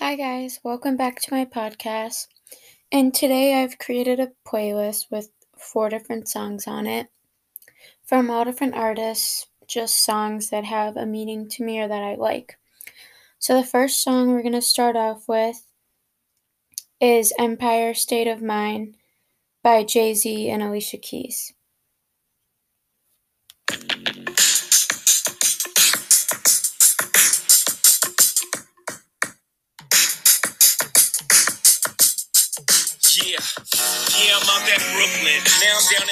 Hi, guys, welcome back to my podcast. And today I've created a playlist with four different songs on it from all different artists, just songs that have a meaning to me or that I like. So, the first song we're going to start off with is Empire State of Mind by Jay Z and Alicia Keys.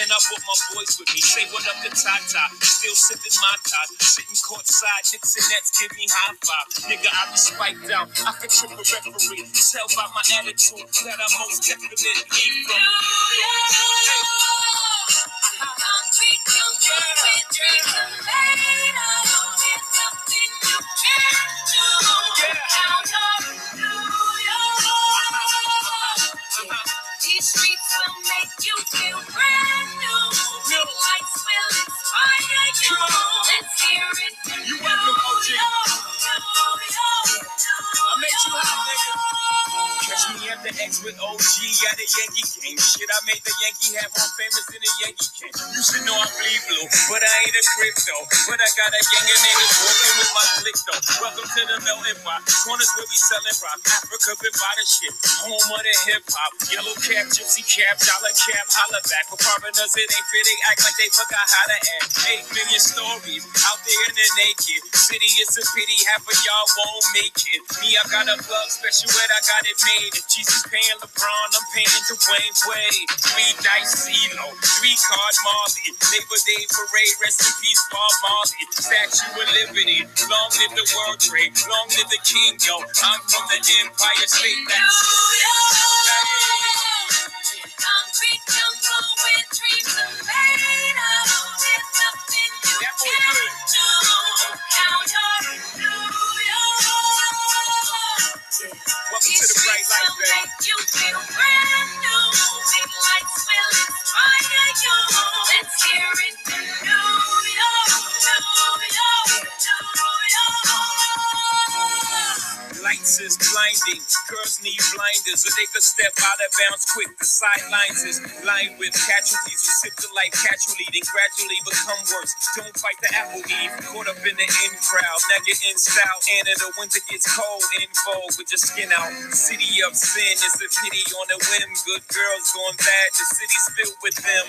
and I brought my boys with me. Say what up to Tata. Still sipping my top. Sitting courtside, Knicks and Nets give me high five. Nigga, I be spiked out. I can trip a referee. Tell by my attitude that I most definitely from. These Catch me the X with OG at a Yankee game. Shit, I made the Yankee hat more famous than the Yankee can. You should know I bleed blue, but I ain't a crypto. But I got a gang of niggas walking with my click though. Welcome to the melting pot. Corners where we selling rock. Africa been by the shit. Home of the hip hop. Yellow cap, gypsy cap, dollar cap, holla back. For foreigners, it ain't fit. They act like they forgot how to act. Eight million stories out there in the naked city. It's a pity half of y'all won't make it. Me, I got a plug special ed, I got it made. Jesus paying LeBron, I'm paying Dwayne Wade. Three dice CeeLo, three card Marley. Labor Day parade, rest in peace, Bob Marley. Statue of Liberty, long live the World Trade, long live the King, yo. I'm from the Empire State. That's they could step out of bounds quick. The sidelines is lined with casualties who sip the life casually, then gradually become worse. Don't fight the apple eve. Caught up in the in crowd. Now you're in style. And in the winter gets cold. In vogue with your skin out. City of sin is a pity on a whim. Good girls going bad. The city's filled with them.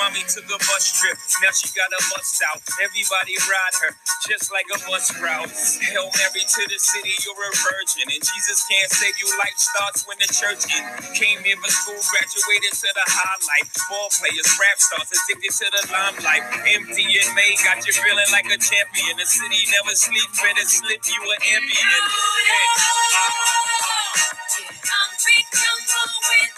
Mommy took a bus trip. Now she got a bus out. Everybody ride her just like a bus route. Hail Mary to the city, you're a virgin. And Jesus can't save you. Life starts when the church in. Came here for school, graduated to the highlight. Ball players, rap stars, addicted to the limelight. May got you feeling like a champion. The city never sleeps, better slip you an ambient. Concrete jungle where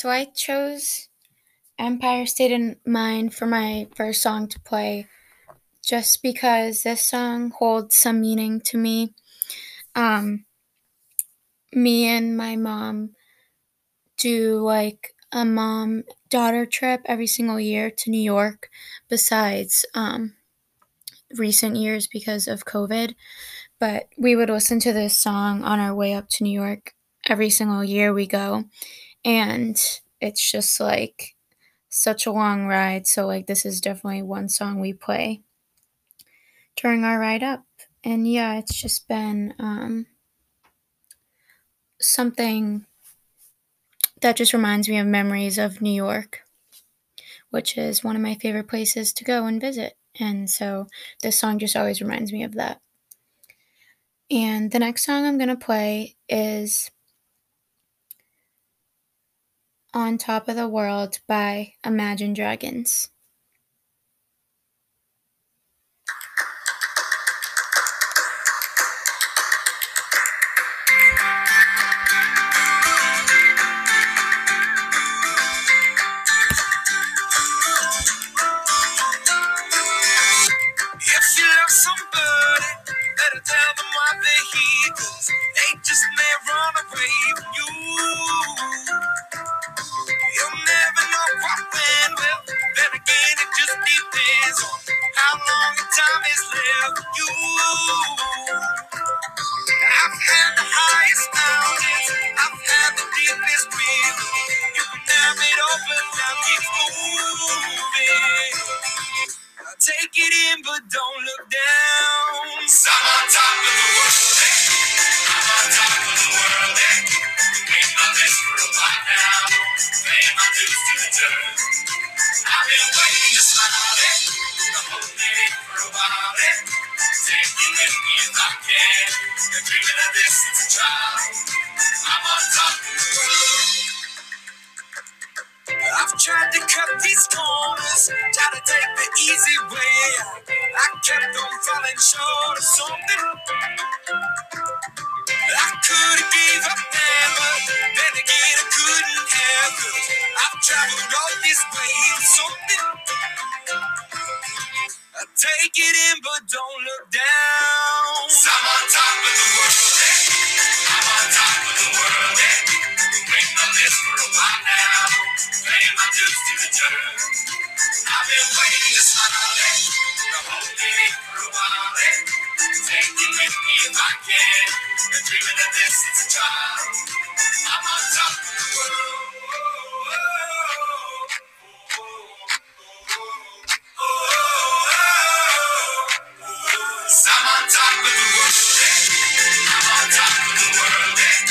so I chose Empire State of Mind for my first song to play just because this song holds some meaning to me. Um, me and my mom do like a mom daughter trip every single year to New York, besides um, recent years because of COVID. But we would listen to this song on our way up to New York every single year we go. And it's just like such a long ride. So, like, this is definitely one song we play during our ride up. And yeah, it's just been um, something that just reminds me of memories of New York, which is one of my favorite places to go and visit. And so this song just always reminds me of that. And the next song I'm going to play is On Top of the World by Imagine Dragons. I've been waiting for a while. eh? Take you with me I can. Dreaming of this a child. I'm on top of the world. I've tried to cut these corners, try to take the easy way. I kept on falling short of something. I could have gave up then, but then again I couldn't have. I've traveled all this way for something. I take it in, but don't look down. I'm on top of the world. eh? I'm on top of the world. Waiting on this for a while now. Paying my dues to the. I've been waiting to smile. Been holding it for a while. me if I can. Been dreaming of this since a child. I'm on top of the world. I'm on top of the world. I'm on top of the world. the.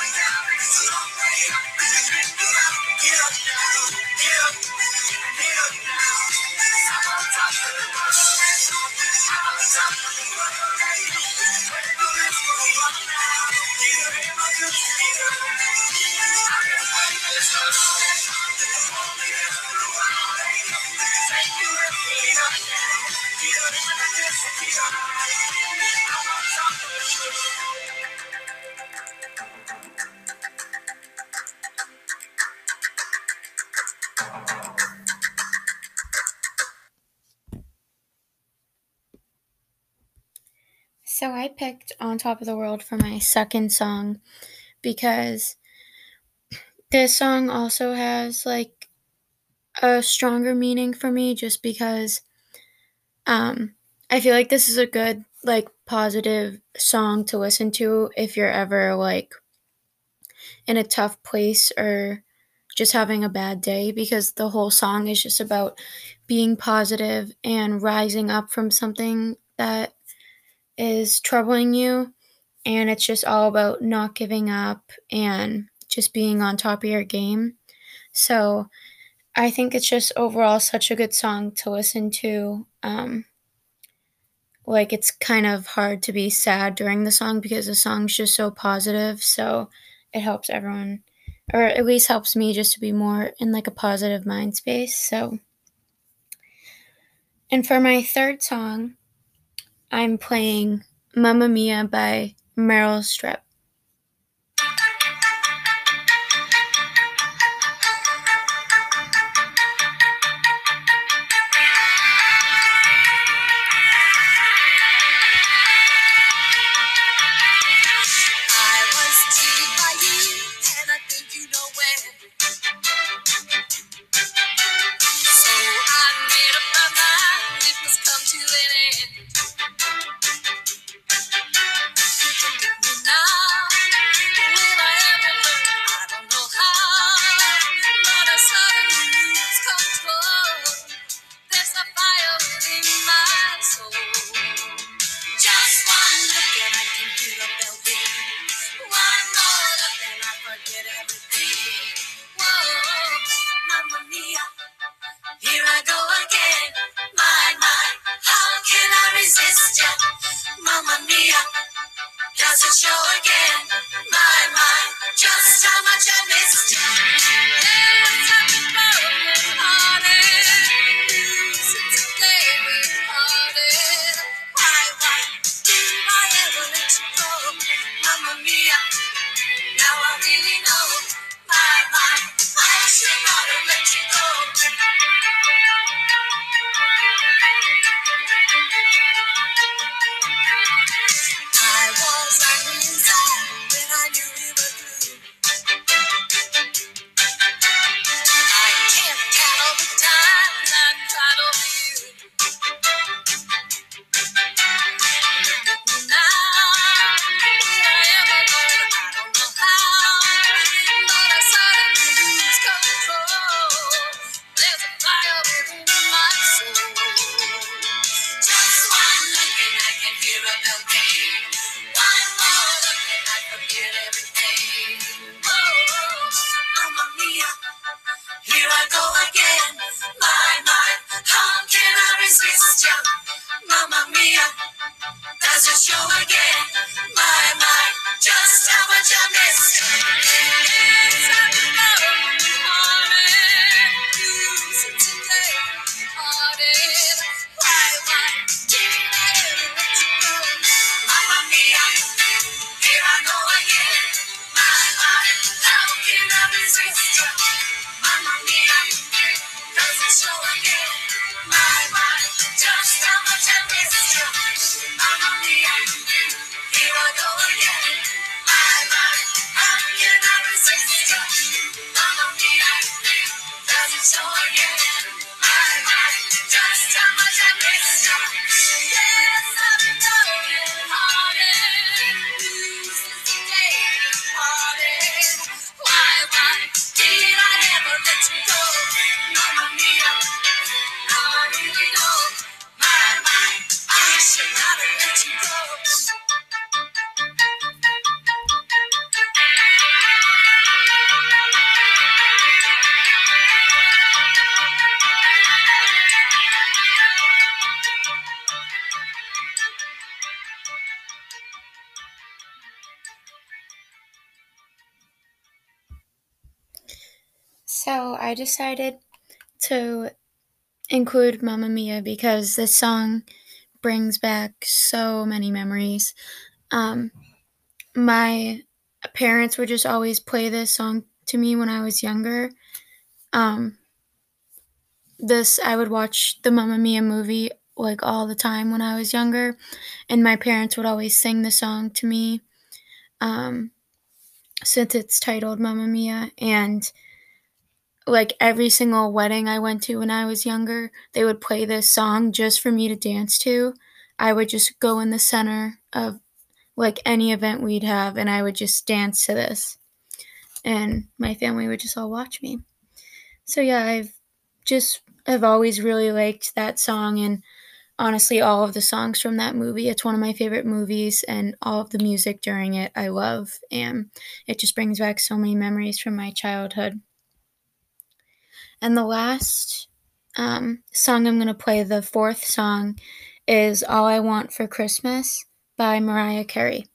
picked On Top of the World for my second song because this song also has like a stronger meaning for me just because um I feel like this is a good like positive song to listen to if you're ever like in a tough place or just having a bad day because the whole song is just about being positive and rising up from something that is troubling you and it's just all about not giving up and just being on top of your game. So I think it's just overall such a good song to listen to. Um, like it's kind of hard to be sad during the song because the song's just so positive. So it helps everyone, or at least helps me just to be more in like a positive mind space. So, and for my third song, I'm playing Mamma Mia by Meryl Streep. I decided to include Mamma Mia because this song brings back so many memories. Um, my parents would just always play this song to me when I was younger. Um, this I would watch the Mamma Mia movie like all the time when I was younger, and my parents would always sing the song to me. Um, since it's titled Mamma Mia, and like every single wedding I went to when I was younger, they would play this song just for me to dance to. I would just go in the center of like any event we'd have and I would just dance to this. And my family would just all watch me. So yeah, I've just I've always really liked that song and honestly all of the songs from that movie. It's one of my favorite movies and all of the music during it I love and it just brings back so many memories from my childhood. And the last um, song I'm going to play, the fourth song, is All I Want for Christmas by Mariah Carey.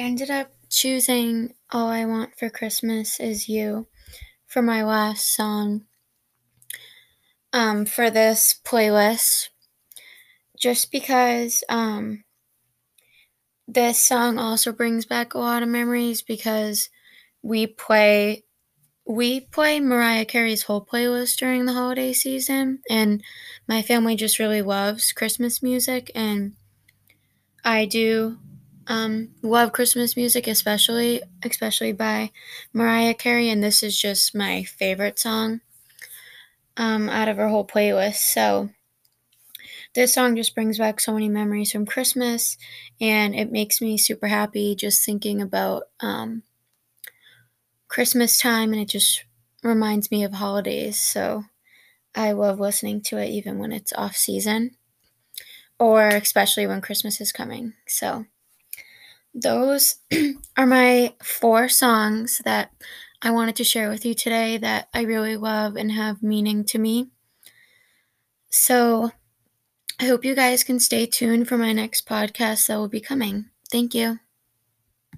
Ended up choosing All I Want for Christmas Is You for my last song um, for this playlist. Just because um, this song also brings back a lot of memories because we play we play Mariah Carey's whole playlist during the holiday season and my family just really loves Christmas music and I do um, love Christmas music, especially especially by Mariah Carey, and this is just my favorite song um, out of her whole playlist. So this song just brings back so many memories from Christmas, and it makes me super happy just thinking about um, Christmas time and it just reminds me of holidays. So I love listening to it even when it's off season or especially when Christmas is coming. So those are my four songs that I wanted to share with you today that I really love and have meaning to me. So I hope you guys can stay tuned for my next podcast that will be coming. Thank you.